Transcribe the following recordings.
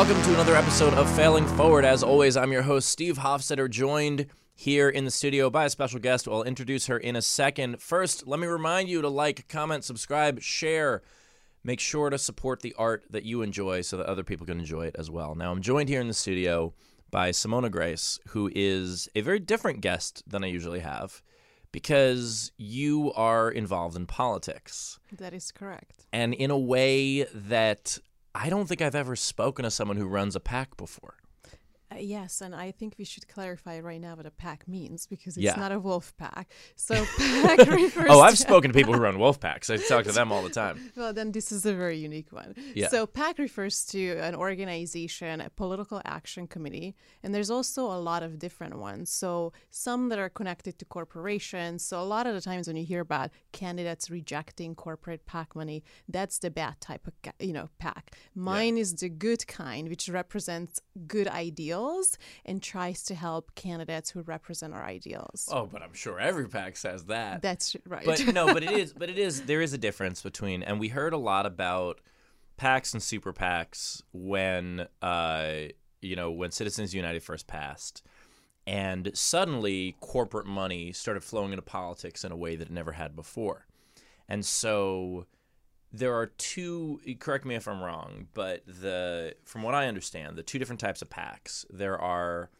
welcome to another episode of Failing Forward. As always, I'm your host, Steve Hofstetter, joined here in the studio by a special guest. I'll introduce her in a second. First, let me remind you to like, comment, subscribe, share. Make sure to support the art that you enjoy so that other people can enjoy it as well. Now, I'm joined here in the studio by Simona Grace, who is a very different guest than I usually have because you are involved in politics That is correct. and in a way that I don't think I've ever spoken to someone who runs a PAC before. Uh, yes, and I think we should clarify right now what a PAC means because it's Yeah. not a wolf pack. So PAC refers Oh, I've to- spoken to people who run wolf packs. I talk to them all the time. Well, then this is a very unique one. Yeah. So PAC refers to an organization, a political action committee, and there's also a lot of different ones. So some that are connected to corporations. So a lot of the times when you hear about candidates rejecting corporate PAC money, that's the bad type of you know PAC. Mine is the good kind, which represents good ideals and tries to help candidates who represent our ideals. Oh, but I'm sure every PAC says that. That's right. but no, but it is, but it is. There is a difference between, and we heard a lot about PACs and super PACs when, uh, you know, when Citizens United first passed, and suddenly corporate money started flowing into politics in a way that it never had before, and so there are two correct me if i'm wrong but the from what i understand the two different types of PACs there are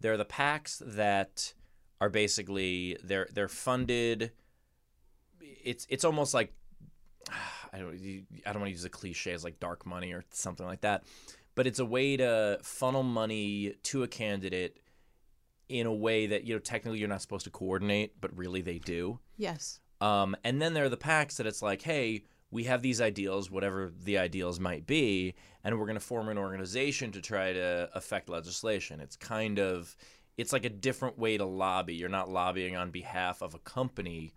there are the PACs that are basically they're they're funded it's it's almost like I don't I don't want to use a cliche as like dark money or something like that but it's a way to funnel money to a candidate in a way that you know technically you're not supposed to coordinate but really they do yes. um, and then there are the PACs that it's like, hey, we have these ideals, whatever the ideals might be, and we're going to form an organization to try to affect legislation. It's kind of, it's like a different way to lobby. You're not lobbying on behalf of a company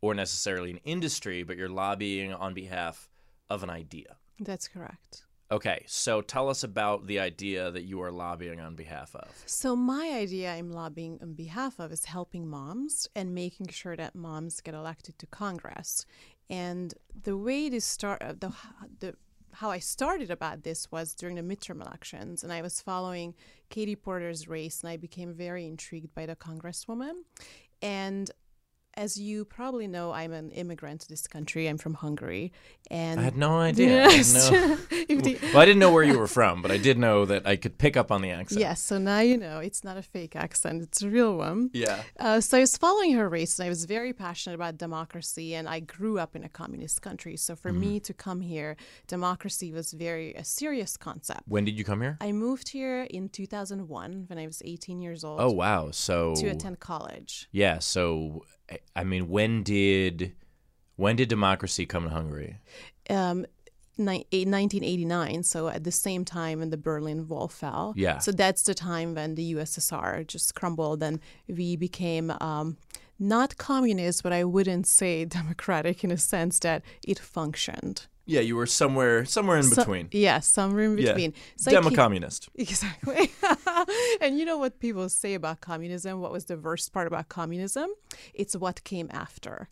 or necessarily an industry, but you're lobbying on behalf of an idea. That's correct. Okay, so tell us about the idea that you are lobbying on behalf of. So my idea I'm lobbying on behalf of is helping moms and making sure that moms get elected to Congress. And the way to start uh, the the how I started about this was during the midterm elections, and I was following Katie Porter's race, and I became very intrigued by the congresswoman. And as you probably know, I'm an immigrant to this country. I'm from Hungary, and I had no idea. I didn't Yes. know- the- well, I didn't know where you were from, but I did know that I could pick up on the accent. Yes, so now you know it's not a fake accent; it's a real one. Yeah. Uh, so I was following her race, and I was very passionate about democracy. And I grew up in a communist country, so for me to come here, democracy was very a serious concept. When did you come here? I moved here in 2001 when I was 18 years old Oh wow! So to attend college. yeah. So I- I mean, when did when did democracy come to Hungary? Um, ni- 1989, so at the same time when the Berlin Wall fell. Yeah. So that's the time when the USSR just crumbled and we became um, not communist, but I wouldn't say democratic in a sense that it functioned. Yeah, you were somewhere somewhere in So- between. Yes, somewhere in Yeah. between. So Demo communist. Exactly. and you know what people say about communism? What was the worst part about communism? It's what came after.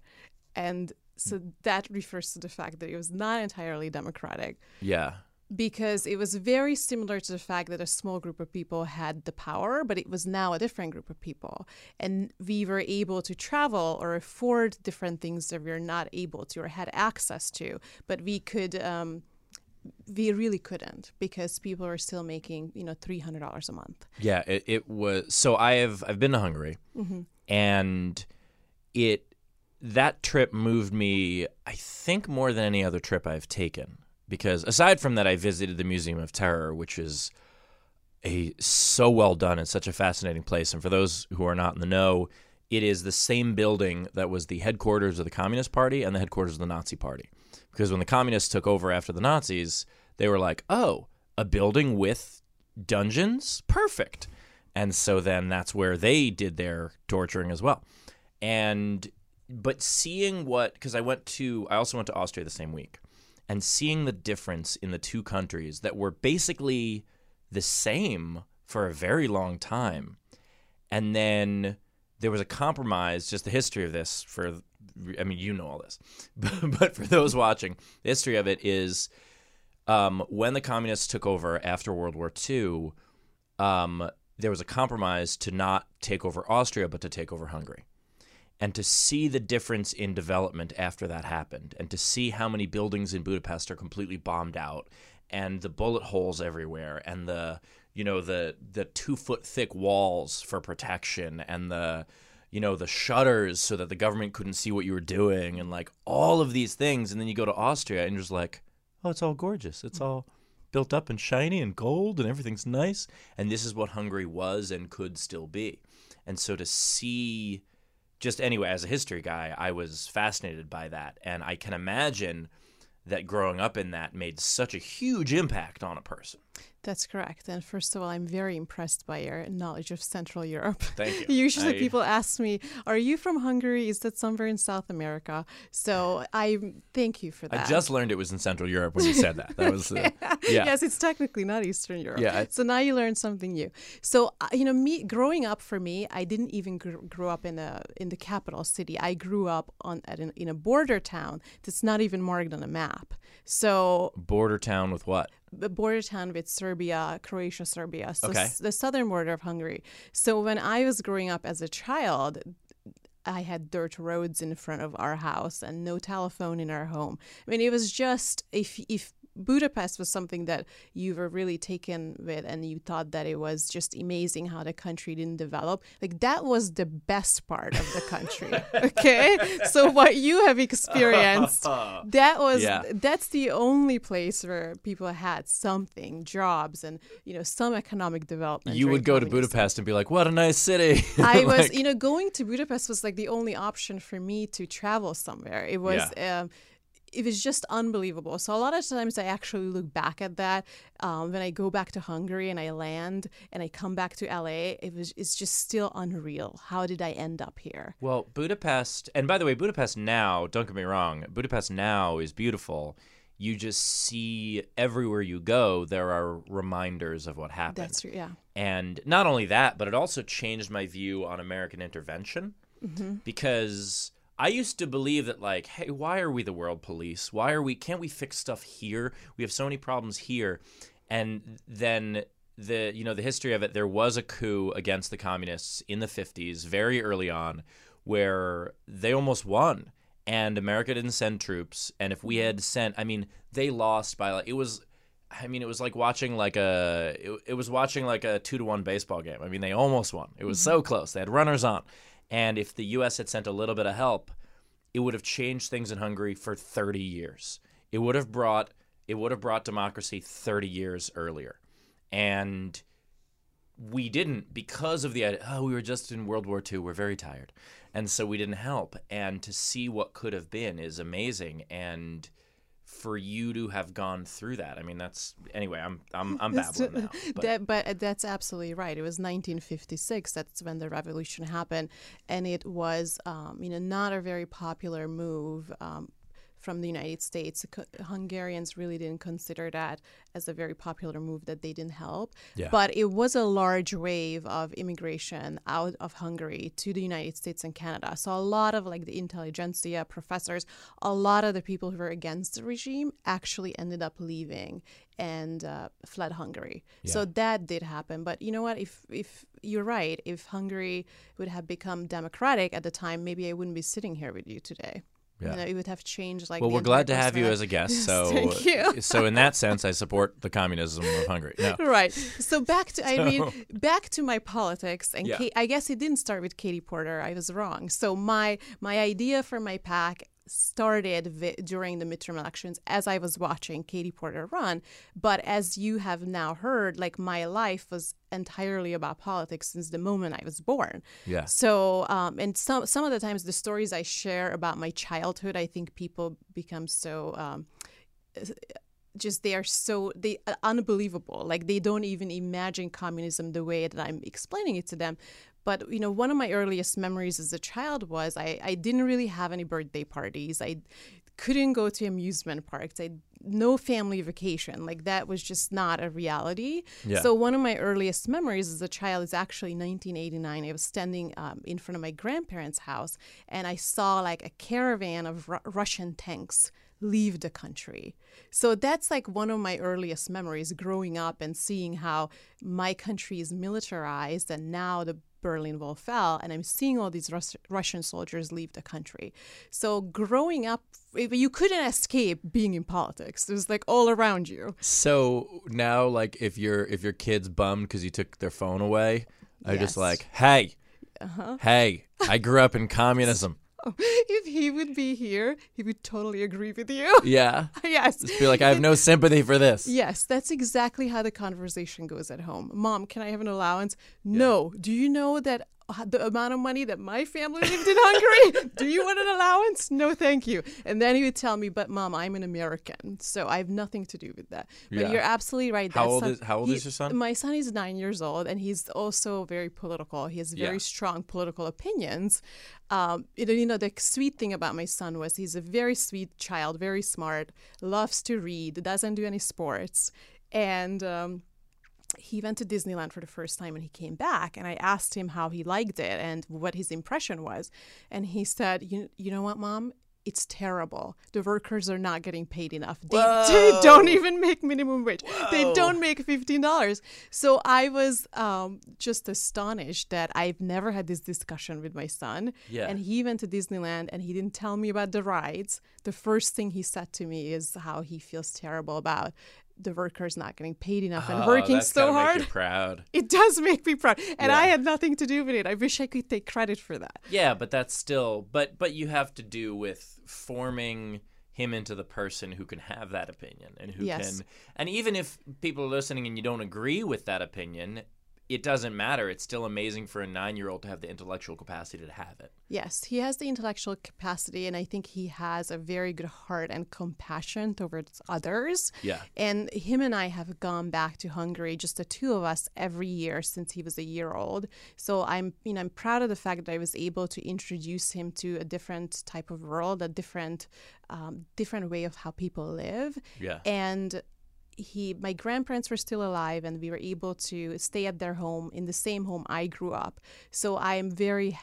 And so that refers to the fact that it was not entirely democratic Yeah. Because it was very similar to the fact that a small group of people had the power, but it was now a different group of people. And we were able to travel or afford different things that we were not able to or had access to, but we could. Um, we really couldn't because people are still making you know three hundred dollars a month. Yeah. It, it was. So I have I've been to Hungary, and it that trip moved me. I think more than any other trip I've taken because aside from that, I visited the Museum of Terror, which is a so well done and such a fascinating place. And for those who are not in the know, it is the same building that was the headquarters of the Communist Party and the headquarters of the Nazi Party. Because when the communists took over after the Nazis, they were like, "Oh, a building with dungeons, perfect." And so then that's where they did their torturing as well. And but seeing what because I went to I also went to Austria the same week and seeing the difference in the two countries that were basically the same for a very long time. And then there was a compromise, just the history of this for I mean, you know all this. but for those watching, the history of it is um, when the communists took over after World War II, um, there was a compromise to not take over Austria, but to take over Hungary. And to see the difference in development after that happened, and to see how many buildings in Budapest are completely bombed out, and the bullet holes everywhere, and the you know the the two foot thick walls for protection, and the you know the shutters so that the government couldn't see what you were doing, and like all of these things, and then you go to Austria and you're just like, oh, it's all gorgeous, it's all built up and shiny and gold and everything's nice. And this is what Hungary was and could still be. And so to see, just anyway, as a history guy, I was fascinated by that. And I can imagine that growing up in that made such a huge impact on a person. That's correct. And first of all, I'm very impressed by your knowledge of Central Europe. Thank you. Usually I- people ask me, Are you from Hungary? Is that somewhere in South America? So I thank you for that. I just learned it was in Central Europe when you said that. That was, uh, yeah. Yes, it's technically not Eastern Europe. Yeah, I- So now you learned something new. So uh, you know, me growing up for me, I didn't even gr- grow up in a in the capital city. I grew up on at an, in a border town that's not even marked on a map. So Border town with what? The border town with Serbia, Croatia, Serbia, so Okay. s- the southern border of Hungary. So when I was growing up as a child, I had dirt roads in front of our house and no telephone in our home. I mean, it was just if if Budapest was something that you were really taken with and you thought that it was just amazing how the country didn't develop. Like that was the best part of the country. okay? So what you have experienced that was Yeah. that's the only place where people had something, jobs and you know some economic development. You would go to. Budapest and be like, what a nice city. I was, Like- you know, going to Budapest was like the only option for me to travel somewhere. It was, um, it was just unbelievable. So a lot of times I actually look back at that um, when I go back to Hungary and I land and I come back to LA. It was, it's just still unreal. How did I end up here? Well, Budapest, and by the way, Budapest now, don't get me wrong, Budapest now is beautiful. You just see everywhere you go, there are reminders of what happened. That's true. Yeah. And not only that, but it also changed my view on American intervention because I used to believe that, like, hey, why are we the world police? Why are we, can't we fix stuff here? We have so many problems here. And then the, you know, the history of it, there was a coup against the communists in the 50s, very early on, where they almost won. And America didn't send troops. And if we had mm-hmm. sent, I mean, they lost by like, it was, I mean, it was like watching like a it, it was watching like a two to one baseball game. I mean, they almost won. It was mm-hmm. so close. They had runners on, and if the U.S. had sent a little bit of help, it would have changed things in Hungary for 30 years. It would have brought it would have brought democracy 30 years earlier, and we didn't because of the idea, oh we were just in World War II. We're very tired, and so we didn't help. And to see what could have been is amazing. And for you to have gone through that. I mean, that's anyway. I'm I'm I'm babbling now. But That, but that's absolutely right. It was 1956. That's when the revolution happened, and it was, um, you know, not a very popular move um, from the United States. Hungarians really didn't consider that as a very popular move that they didn't help. Yeah. But it was a large wave of immigration out of Hungary to the United States and Canada. So a lot of like the intelligentsia, professors, a lot of the people who were against the regime actually ended up leaving and uh, fled Hungary. So that did happen. But you know what? If if you're right, if Hungary would have become democratic at the time, maybe I wouldn't be sitting here with you today. Yeah. You know, it would have changed. Like well, we're glad to have you as a guest. Yes, So thank you. so in that sense, I support the communism of Hungary. No. right. So back to I mean back to my politics and Yeah. I guess it didn't start with Katie Porter. I was wrong. So my my idea for my PAC started vi- during the midterm elections as I was watching Katie Porter run. But as you have now heard, like my life was entirely about politics since the moment I was born. Yeah. So, um, and some some of the times the stories I share about my childhood, I think people become so. Um, just they are so they uh, unbelievable like they don't even imagine communism the way that i'm explaining it to them but you know one of my earliest memories as a child was i, I didn't really have any birthday parties i couldn't go to amusement parks. I no family vacation. Like that was just not a reality. Yeah. So one of my earliest memories as a child is actually 1989. I was standing um, in front of my grandparents' house and I saw like a caravan of Ru- Russian tanks leave the country. So that's like one of my earliest memories growing up and seeing how my country is militarized and now the Berlin Wall fell, and I'm seeing all these Rus- Russian soldiers leave the country. So growing up, you couldn't escape being in politics. It was like all around you. So now, like, if your if your kid's bummed because you took their phone away, just Yes. Uh-huh. like, hey, hey, I grew up in communism. if he would be here, he would totally agree with you. Yeah, yes. just be like, I have no sympathy for this. Yes, that's exactly how the conversation goes at home. Mom, can I have an allowance? No. Do you know that the amount of money that my family lived in Hungary? Do you want an allowance? No, thank you. And then he would tell me, "But mom, I'm an American, so I have nothing to do with that." But Yeah. you're absolutely right. How old some- is- how old he- is your son? My son is nine years old, and he's also very political. He has very Yeah. strong political opinions. Um, you know, you know, the sweet thing about my son was he's a very sweet child, very smart, loves to read, doesn't do any sports, and um, he went to Disneyland for the first time when he came back, and I asked him how he liked it and what his impression was, and he said, "You, you know what, mom." It's terrible. The workers are not getting paid enough. They, they don't even make minimum wage. They don't make fifteen dollars. So I was um, just astonished that I've never had this discussion with my son. Yeah. And he went to Disneyland and he didn't tell me about the rides. The first thing he said to me is how he feels terrible about the worker is not getting paid enough and Oh, working so hard. proud. It does make me proud. And I had nothing to do with it. I wish I could take credit for that. Yeah, but that's still but but you have to do with forming him into the person who can have that opinion and who Yes. can and even if people are listening and you don't agree with that opinion, it doesn't matter. It's still amazing for a 9-year-old to have the intellectual capacity to have it. Yes, he has the intellectual capacity, and I think he has a very good heart and compassion towards others. Yeah. And him and I have gone back to Hungary, just the two of us, every year since he was a year old. So I'm, you know, I'm proud of the fact that I was able to introduce him to a different type of world, a different, um, different way of how people live. Yeah. And he my grandparents were still alive and we were able to stay at their home in the same home I grew up. So I am very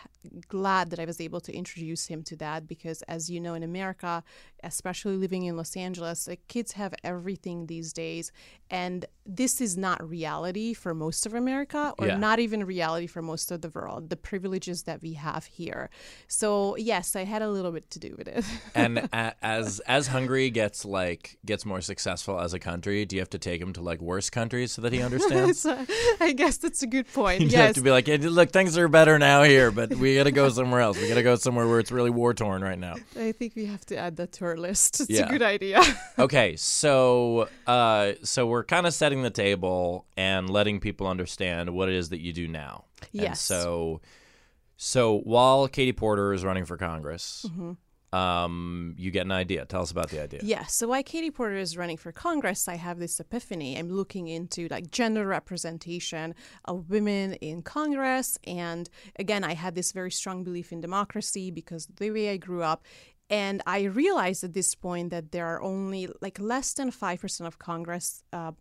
glad that I was able to introduce him to that because as you know in America, especially living in Los Angeles, like, kids have everything these days and this is not reality for most of America or Yeah. not even reality for most of the world, the privileges that we have here. So yes, I had a little bit to do with it. and a, as as Hungary gets like gets more successful as a country, do you have to take him to like worse countries so that he understands? So, I guess that's a good point. You yes. have to be like, hey, look, things are better now here, but we got to go somewhere else. We got to go somewhere where it's really war torn right now. I think we have to add that to our list. It's Yeah. a good idea. Okay, so uh, so we're kind of setting the table and letting people understand what it is that you do now. And Yes. so, so while Katie Porter is running for Congress, Mm-hmm. Um, you get an idea. Tell us about the idea. yeah. So while Katie Porter is running for Congress, I have this epiphany. I'm looking into like gender representation of women in Congress, and again, I had this very strong belief in democracy because the way I grew up. And I realized at this point that there are only like less than 5% of Congress uh,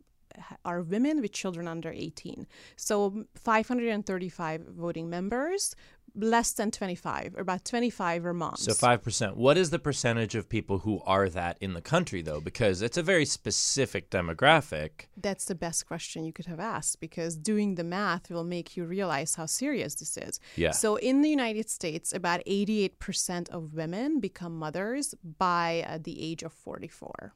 are women with children under 18. So 535 voting members, less than 25, or about 25 are moms. So five percent. What is the percentage of people who are that in the country, though? Because it's a very specific demographic. That's the best question you could have asked because doing the math will make you realize how serious this is. Yeah. So in the United States, about 88% of women become mothers by uh, the age of 44.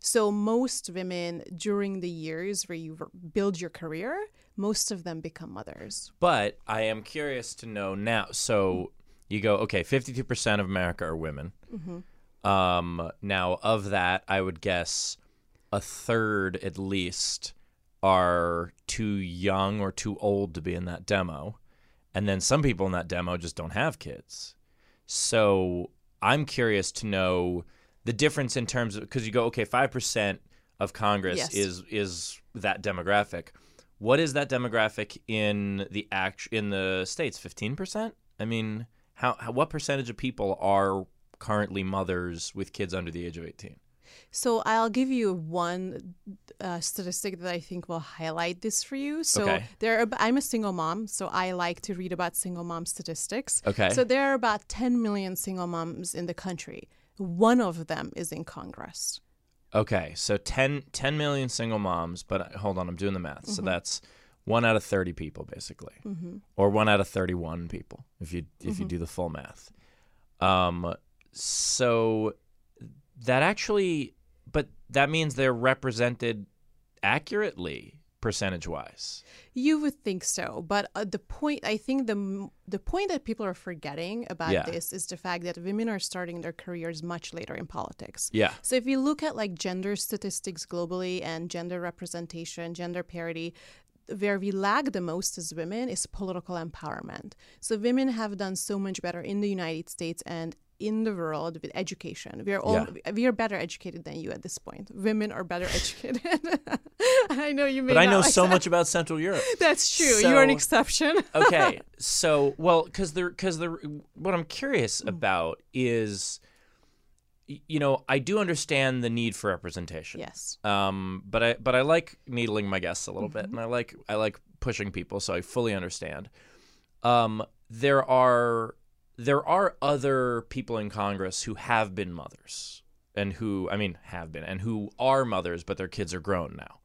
So most women during the years where you build your career, most of them become mothers. But I am curious to know now. So you go, okay, fifty-two percent of America are women. Um, now, of that, I would guess a third at least are too young or too old to be in that demo, and then some people in that demo just don't have kids. So I'm curious to know the difference in terms of because you go, okay, five percent of Congress Yes. is is that demographic. What is that demographic in the act in the states? Fifteen percent. I mean, how, how what percentage of people are currently mothers with kids under the age of 18? So I'll give you one uh, statistic that I think will highlight this for you. So Okay. there, are, I'm a single mom, so I like to read about single mom statistics. Okay. So there are about 10 million single moms in the country. One of them is in Congress. Okay, so 10, 10 million single moms, but uh, hold on, I'm doing the math. Mm-hmm. So that's one out of 30 people, basically, or one out of 31 people, if you if Mm-hmm. you do the full math. Um, so that actually, but that means they're represented accurately percentage wise. You would think so, but uh, the point I think the the point that people are forgetting about Yeah. this is the fact that women are starting their careers much later in politics. Yeah. So if you look at like gender statistics globally and gender representation, gender parity, where we lag the most as women is political empowerment. So women have done so much better in the United States and in the world with education. We are all we are better educated than you at this point. Women are better educated. I know you may But I know like so that. much about Central Europe. That's true. You're an exception. okay so well because the because the what i'm curious Mm. about is you know i do understand the need for representation yes. um but i but i like needling my guests a little bit Mm-hmm. and i like i like pushing people so i fully understand um there are there are other people in congress who have been mothers and who i mean have been and who are mothers but their kids are grown now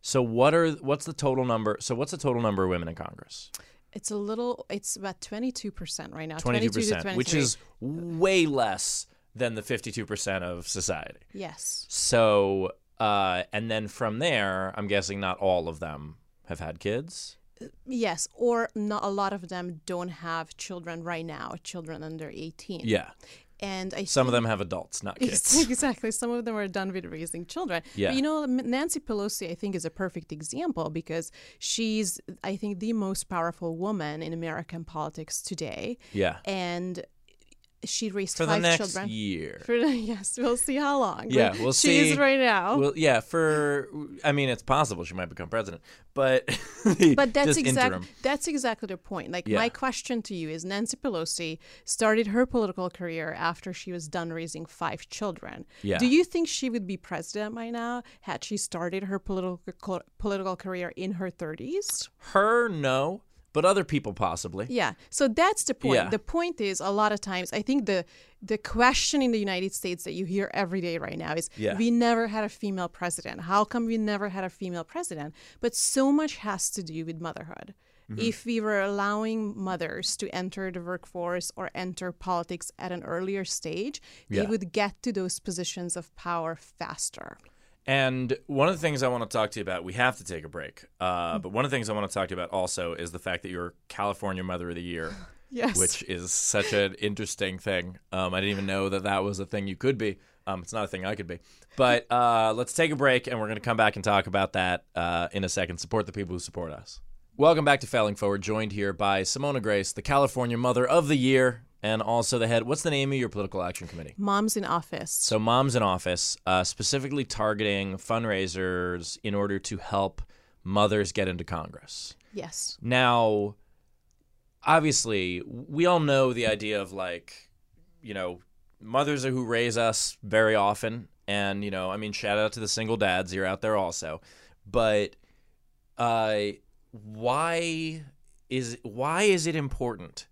so what are what's the total number so what's the total number of women in congress It's a little it's about 22% right now. 22 to percent, which is way less than the fifty-two percent of society. Yes. So, uh, and then from there, I'm guessing not all of them have had kids. Yes, or not a lot of them don't have children right now, children under 18. Yeah, And I some of them have adults, not kids. exactly. Some of them are done with raising children. Yeah. But you know, Nancy Pelosi, I think, is a perfect example because she's, I think, the most powerful woman in American politics today. Yeah, And she raised for the five next children. year. For yes, we'll see how long. Yeah, we'll she see. is right now. Well, yeah, for I mean, it's possible she might become president, but But that's exactly that's exactly the point. Like Yeah. my question to you is Nancy Pelosi started her political career after she was done raising five children. Yeah. Do you think she would be president by now had she started her political political career in her 30s? Her, no, but other people possibly. Yeah. So that's the point. Yeah. The point is a lot of times I think the the question in the United States that you hear every day right now is Yeah. we never had a female president. How come we never had a female president? But so much has to do with motherhood. Mm-hmm. If we were allowing mothers to enter the workforce or enter politics at an earlier stage, Yeah. they would get to those positions of power faster. And one of the things I want to talk to you about, we have to take a break. Uh, but one of the things I want to talk to you about also is the fact that you're California Mother of the Year, Yes. which is such an interesting thing. Um, I didn't even know that that was a thing you could be. Um, it's not a thing I could be. But uh, let's take a break, and we're going to come back and talk about that uh, in a second. Support the people who support us. Welcome back to Failing Forward, joined here by Simona Grace, the California Mother of the Year, and also the head. What's the name of your political action committee? Moms in office. So, Moms in Office, uh, specifically targeting fundraisers in order to help mothers get into Congress. yes. Now, obviously, we all know the idea of like, you know, mothers are who raise us very often. And, you know, I mean, shout out to the single dads. You're out there also. But uh, why is why is it important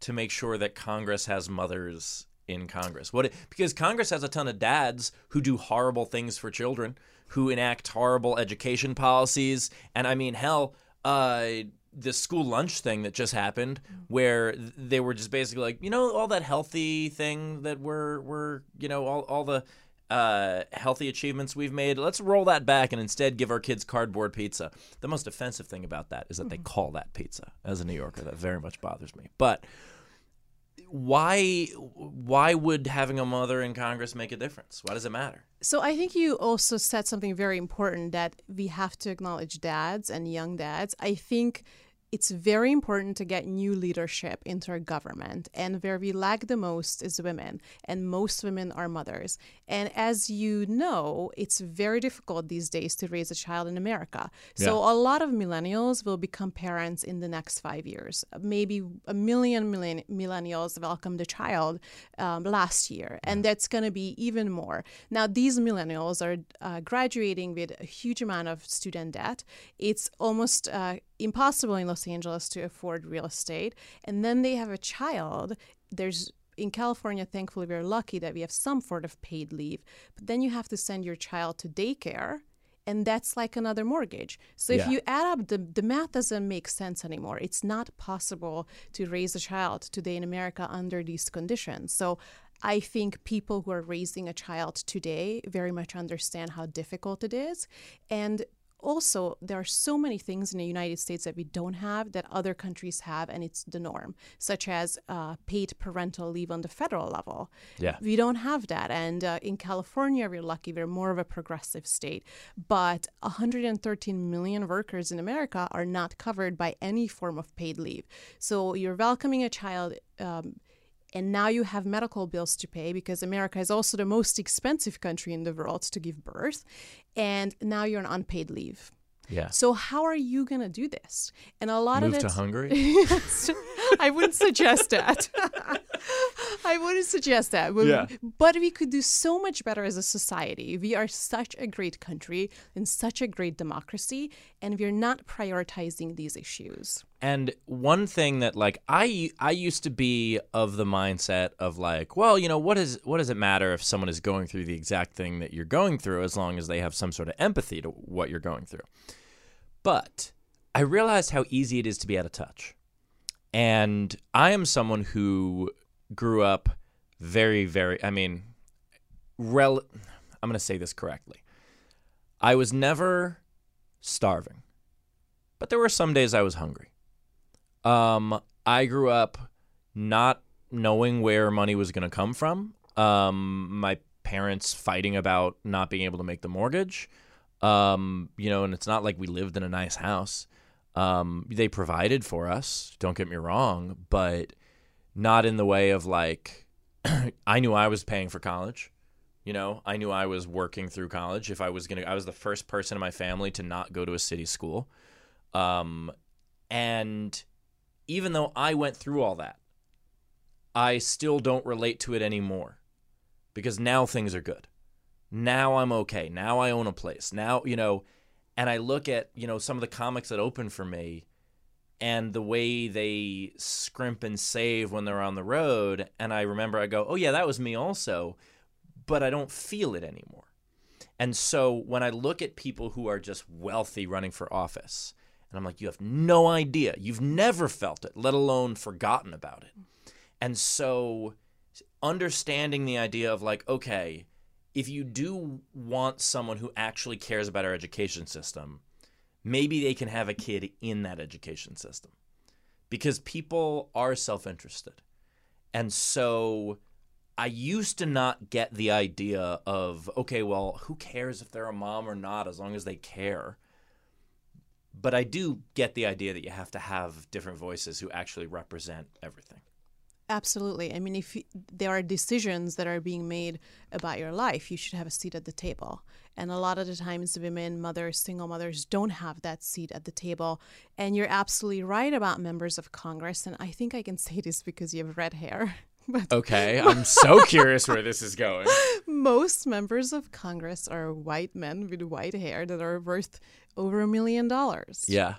to make sure that Congress has mothers in Congress? What because Congress has a ton of dads who do horrible things for children, who enact horrible education policies, and I mean, hell, uh, the school lunch thing that just happened, where they were just basically like, you know, all that healthy thing that we're we're you know all all the uh, healthy achievements we've made. Let's roll that back and instead give our kids cardboard pizza. The most offensive thing about that is that they call that pizza. As a New Yorker, that very much bothers me. But why why would having a mother in Congress make a difference? Why does it matter? So I think you also said something very important that we have to acknowledge dads and young dads. I think it's very important to get new leadership into our government. And where we lack the most is women, and most women are mothers. And as you know, it's very difficult these days to raise a child in America. So Yeah. a lot of millennials will become parents in the next five years. Maybe a million millenn- millennials welcomed a child um, last year, and that's going to be even more. Now, these millennials are uh, graduating with a huge amount of student debt. It's almost uh, impossible in Los Angeles to afford real estate, and then they have a child. There's in California, thankfully, we're lucky that we have some sort of paid leave. But then you have to send your child to daycare, and that's like another mortgage. So if Yeah. you add up, the, the math doesn't make sense anymore. It's not possible to raise a child today in America under these conditions. So I think people who are raising a child today very much understand how difficult it is. And also, there are so many things in the United States that we don't have that other countries have, and it's the norm, such as uh, paid parental leave on the federal level. Yeah. We don't have that. And uh, in California, we're lucky, we're more of a progressive state. But 113 million workers in America are not covered by any form of paid leave. So you're welcoming a child. Um, and now you have medical bills to pay because America is also the most expensive country in the world to give birth. And now you're on unpaid leave. Yeah. So how are you going to do this? And a lot Move of to Hungary? I wouldn't suggest that. I wouldn't suggest that. But, Yeah. but we could do so much better as a society. We are such a great country and such a great democracy, and we're not prioritizing these issues. And one thing that like I I used to be of the mindset of like, well, you know, what is what does it matter if someone is going through the exact thing that you're going through as long as they have some sort of empathy to what you're going through. But I realized how easy it is to be out of touch. And I am someone who grew up very very I mean rel I'm going to say this correctly. I was never starving. But there were some days I was hungry. Um, I grew up not knowing where money was going to come from. Um, my parents fighting about not being able to make the mortgage. Um, you know, and it's not like we lived in a nice house. Um, they provided for us, don't get me wrong, but not in the way of like, I knew I was paying for college. You know, I knew I was working through college. If I was going to, I was the first person in my family to not go to a city school. Um, and even though I went through all that, I still don't relate to it anymore because now things are good. Now I'm okay. Now I own a place. Now, you know, and I look at, you know, some of the comics that open for me and the way they scrimp and save when they're on the road. And I remember I go, oh, yeah, that was me also, but I don't feel it anymore. And so when I look at people who are just wealthy running for office, and I'm like, you have no idea. You've never felt it, let alone forgotten about it. And so understanding the idea of like, okay, if you do want someone who actually cares about our education system, maybe they can have a kid in that education system because people are self interested. And so I used to not get the idea of, okay, well, who cares if they're a mom or not as long as they care? But I do get the idea that you have to have different voices who actually represent everything. Absolutely. I mean, if you, there are decisions that are being made about your life, you should have a seat at the table. And a lot of the times, women, mothers, single mothers don't have that seat at the table. And you're absolutely right about members of Congress. And I think I can say this because you have red hair. But Okay, I'm so curious where this is going. most members of Congress are white men with white hair that are worth over a million dollars. Yeah.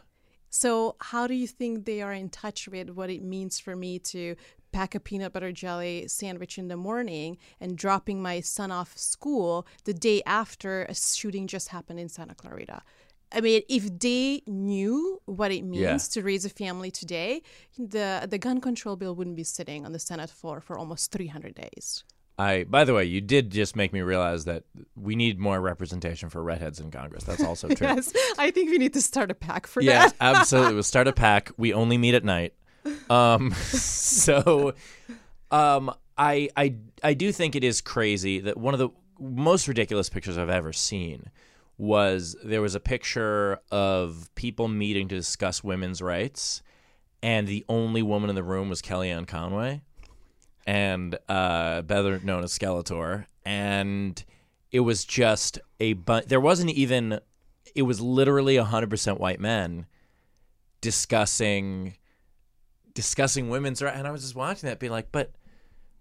So, how do you think they are in touch with what it means for me to pack a peanut butter jelly sandwich in the morning and dropping my son off school the day after a shooting just happened in Santa Clarita? I mean, if they knew what it means Yeah. to raise a family today, the the gun control bill wouldn't be sitting on the Senate floor for almost 300 days. I by the way, you did just make me realize that we need more representation for redheads in Congress. That's also true. Yes, I think we need to start a pack for Yeah, that. absolutely. We'll start a pack. We only meet at night. Um, so, um, I, I, I do think it is crazy that one of the most ridiculous pictures I've ever seen was there was a picture of people meeting to discuss women's rights, and the only woman in the room was Kellyanne Conway, and uh, better known as Skeletor, and it was just a bunch. There wasn't even. It was literally hundred percent white men discussing discussing women's rights, And I was just watching that, being like, but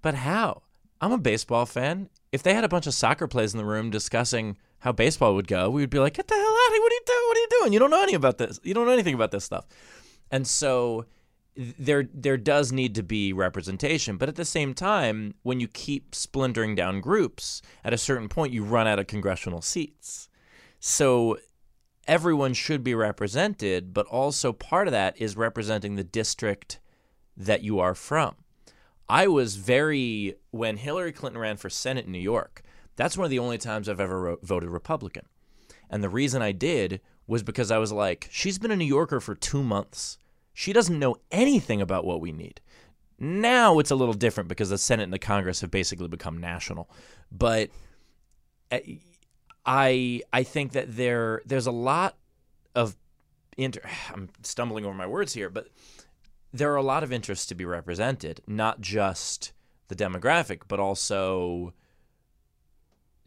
but how? I'm a baseball fan. If they had a bunch of soccer players in the room discussing how baseball would go, we would be like, "Get the hell out of here! What are you doing? What are you doing? You don't know any about this. You don't know anything about this stuff." And so there there does need to be representation, but at the same time, when you keep splintering down groups, at a certain point you run out of congressional seats. So everyone should be represented, but also part of that is representing the district that you are from. I was very when Hillary Clinton ran for Senate in New York. That's one of the only times I've ever ro- voted Republican. And the reason I did was because I was like, she's been a New Yorker for 2 months. She doesn't know anything about what we need. Now it's a little different because the Senate and the Congress have basically become national. But eh, I I think that there there's a lot of inter I'm stumbling over my words here, but there are a lot of interests to be represented, not just the demographic, but also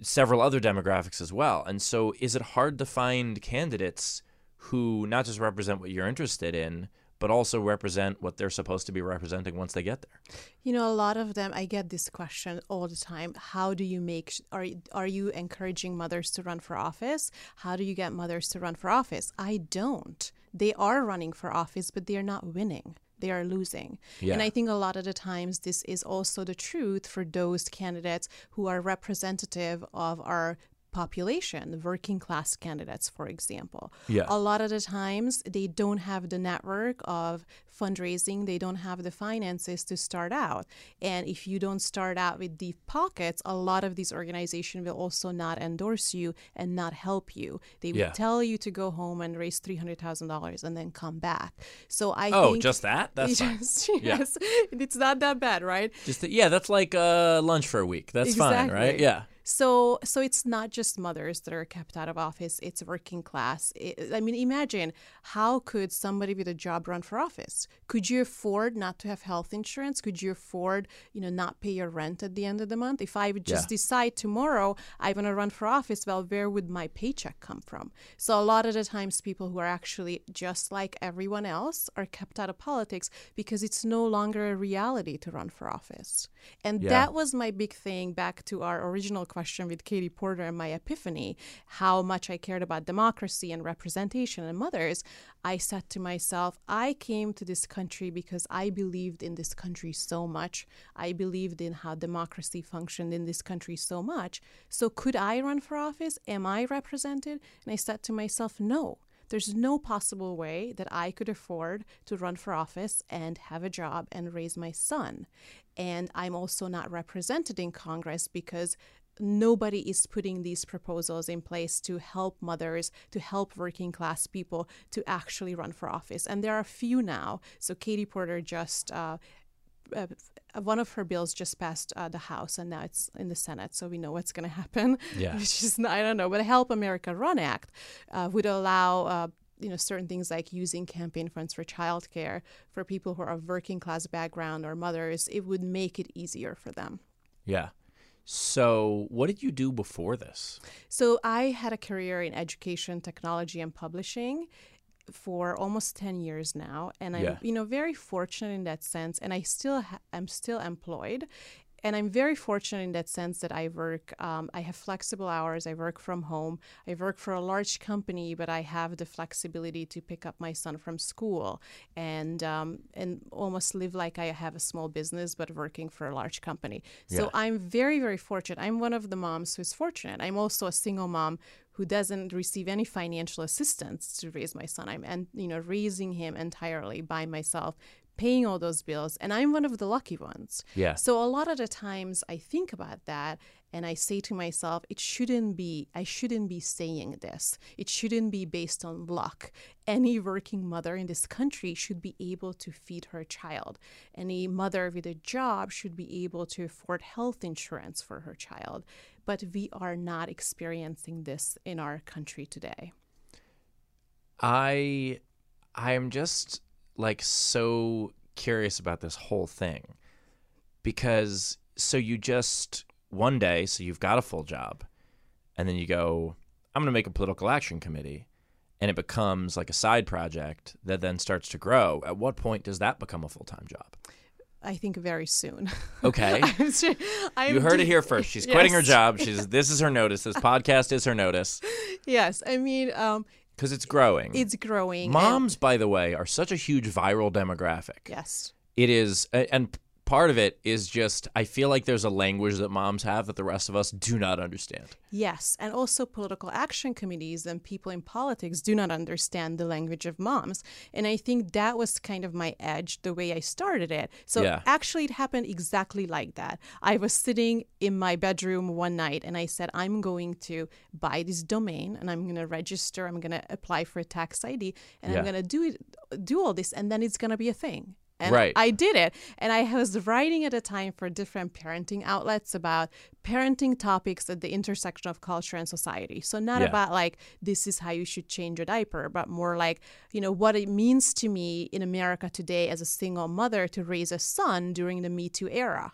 several other demographics as well. And so is it hard to find candidates who not just represent what you're interested in, but also represent what they're supposed to be representing once they get there. You know, a lot of them, I get this question all the time. How do you make, are, are you encouraging mothers to run for office? How do you get mothers to run for office? I don't. They are running for office, but they are not winning they are losing. Yeah. And I think a lot of the times this is also the truth for those candidates who are representative of our population, the working class candidates, for example. Yeah. A lot of the times they don't have the network of fundraising, they don't have the finances to start out. And if you don't start out with deep pockets, a lot of these organizations will also not endorse you and not help you. They will yeah. tell you to go home and raise $300,000 and then come back. So I Oh, just that? That's just, yes. It's not that bad, right? Just the, yeah, that's like uh, lunch for a week. That's exactly. fine, right? Yeah. So, so it's not just mothers that are kept out of office; it's working class. It, I mean, imagine how could somebody with a job run for office? Could you afford not to have health insurance? Could you afford, you know, not pay your rent at the end of the month? If I would just yeah. decide tomorrow I want to run for office, well, where would my paycheck come from? So, a lot of the times, people who are actually just like everyone else are kept out of politics because it's no longer a reality to run for office. And yeah. that was my big thing back to our original question question with Katie Porter and my epiphany, how much I cared about democracy and representation and mothers, I said to myself, I came to this country because I believed in this country so much. I believed in how democracy functioned in this country so much. So, could I run for office? Am I represented? And I said to myself, no. There's no possible way that I could afford to run for office and have a job and raise my son. And I'm also not represented in Congress because nobody is putting these proposals in place to help mothers, to help working class people to actually run for office. And there are a few now. So Katie Porter just. Uh, uh, one of her bills just passed uh, the House and now it's in the Senate, so we know what's going to happen. Yeah. Which is, I don't know, but the Help America Run Act uh, would allow uh, you know certain things like using campaign funds for childcare for people who are of working class background or mothers it would make it easier for them yeah so, what did you do before this? So, I had a career in education, technology, and publishing for almost 10 years now and i'm yeah. you know very fortunate in that sense and i still ha- i'm still employed and I'm very fortunate in that sense that I work, um, I have flexible hours. I work from home. I work for a large company, but I have the flexibility to pick up my son from school and um, and almost live like I have a small business, but working for a large company. So yeah. I'm very, very fortunate. I'm one of the moms who's fortunate. I'm also a single mom who doesn't receive any financial assistance to raise my son. I'm and you know raising him entirely by myself paying all those bills and i'm one of the lucky ones. Yeah. So a lot of the times i think about that and i say to myself it shouldn't be i shouldn't be saying this. It shouldn't be based on luck. Any working mother in this country should be able to feed her child. Any mother with a job should be able to afford health insurance for her child. But we are not experiencing this in our country today. I i'm just like so curious about this whole thing because so you just one day, so you've got a full job, and then you go, I'm going to make a political action committee, and it becomes like a side project that then starts to grow. At what point does that become a full time job? I think very soon. Okay. I'm I'm You heard it here first. She's quitting her job. She's this is her notice. This podcast is her notice Yes, I mean, um, because it's growing. it's growing. Moms, by the way, are such a huge viral demographic. yes. It is, and part of it is just I feel like there's a language that moms have that the rest of us do not understand. Yes, and also political action committees and people in politics do not understand the language of moms. And I think that was kind of my edge, the way I started it. So Yeah. actually, it happened exactly like that. I was sitting in my bedroom one night and I said, I'm going to buy this domain and I'm going to register, I'm going to apply for a tax ID, and Yeah. I'm going to do it, do all this, and then it's going to be a thing. And Right. I did it. And I was writing at a time for different parenting outlets about parenting topics at the intersection of culture and society. So not Yeah. about like this is how you should change your diaper, but more like, you know, what it means to me in America today as a single mother to raise a son during the Me Too era.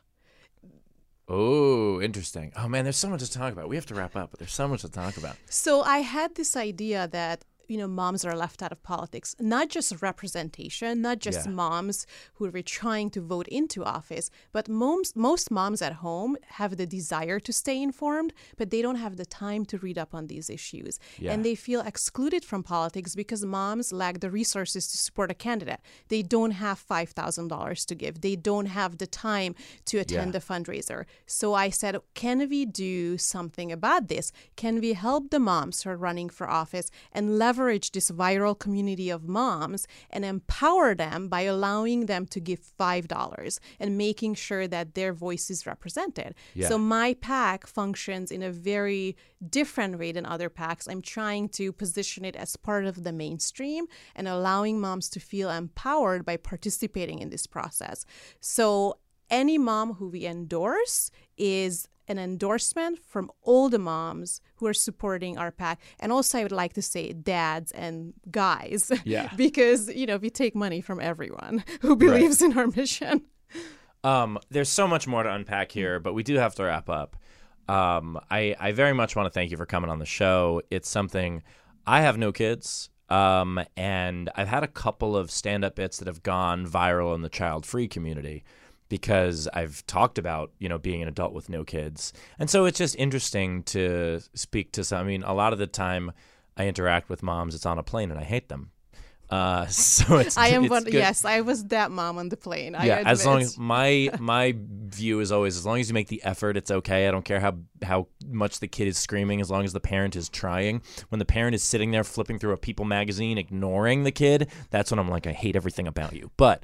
Oh, interesting. Oh man, there's so much to talk about. We have to wrap up, but there's so much to talk about. So I had this idea that you know moms are left out of politics not just representation not just Yeah. moms who are trying to vote into office but moms most moms at home have the desire to stay informed but they don't have the time to read up on these issues Yeah. and they feel excluded from politics because moms lack the resources to support a candidate they don't have $5000 to give they don't have the time to attend Yeah. a fundraiser. So I said, can we do something about this? Can we help the moms who are running for office and leverage this viral community of moms and empower them by allowing them to give $5 and making sure that their voice is represented? Yeah. So my PAC functions in a very different way than other PACs. I'm trying to position it as part of the mainstream and allowing moms to feel empowered by participating in this process. So any mom who we endorse is an endorsement from all the moms who are supporting our PAC. And also, I would like to say dads and guys. Yeah. because, you know, we take money from everyone who believes in our mission. Um, there's so much more to unpack here, but we do have to wrap up. Um, I, I very much want to thank you for coming on the show. It's something I have no kids, um, and I've had a couple of stand up bits that have gone viral in the child free community because I've talked about, you know, being an adult with no kids. And so it's just interesting to speak to some. I mean, a lot of the time I interact with moms, it's on a plane and I hate them. Uh, so it's I am it's one. good- Yes, I was that mom on the plane. I yeah, as long as my my view is always as long as you make the effort, it's okay. I don't care how how much the kid is screaming, as long as the parent is trying. When the parent is sitting there flipping through a People magazine, ignoring the kid, that's when I'm like, I hate everything about you. But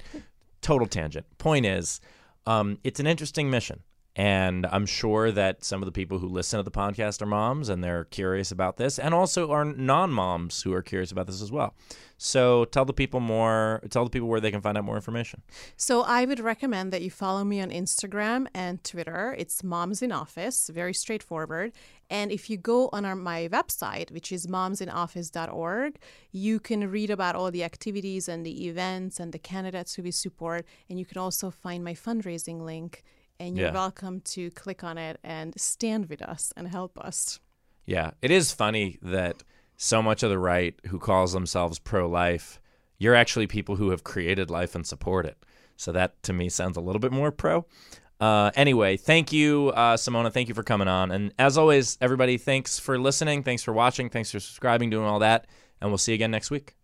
total tangent. Point is, um, it's an interesting mission. And I'm sure that some of the people who listen to the podcast are moms and they're curious about this, and also are non moms who are curious about this as well. So tell the people more, tell the people where they can find out more information. So I would recommend that you follow me on Instagram and Twitter. It's Moms in Office, very straightforward. And if you go on our, my website, which is momsinoffice.org, you can read about all the activities and the events and the candidates who we support. And you can also find my fundraising link. And you're Yeah. welcome to click on it and stand with us and help us. Yeah, it is funny that so much of the right who calls themselves pro life, you're actually people who have created life and support it. So that to me sounds a little bit more pro. Uh, anyway, thank you, uh, Simona. Thank you for coming on. And as always, everybody, thanks for listening. Thanks for watching. Thanks for subscribing, doing all that. And we'll see you again next week.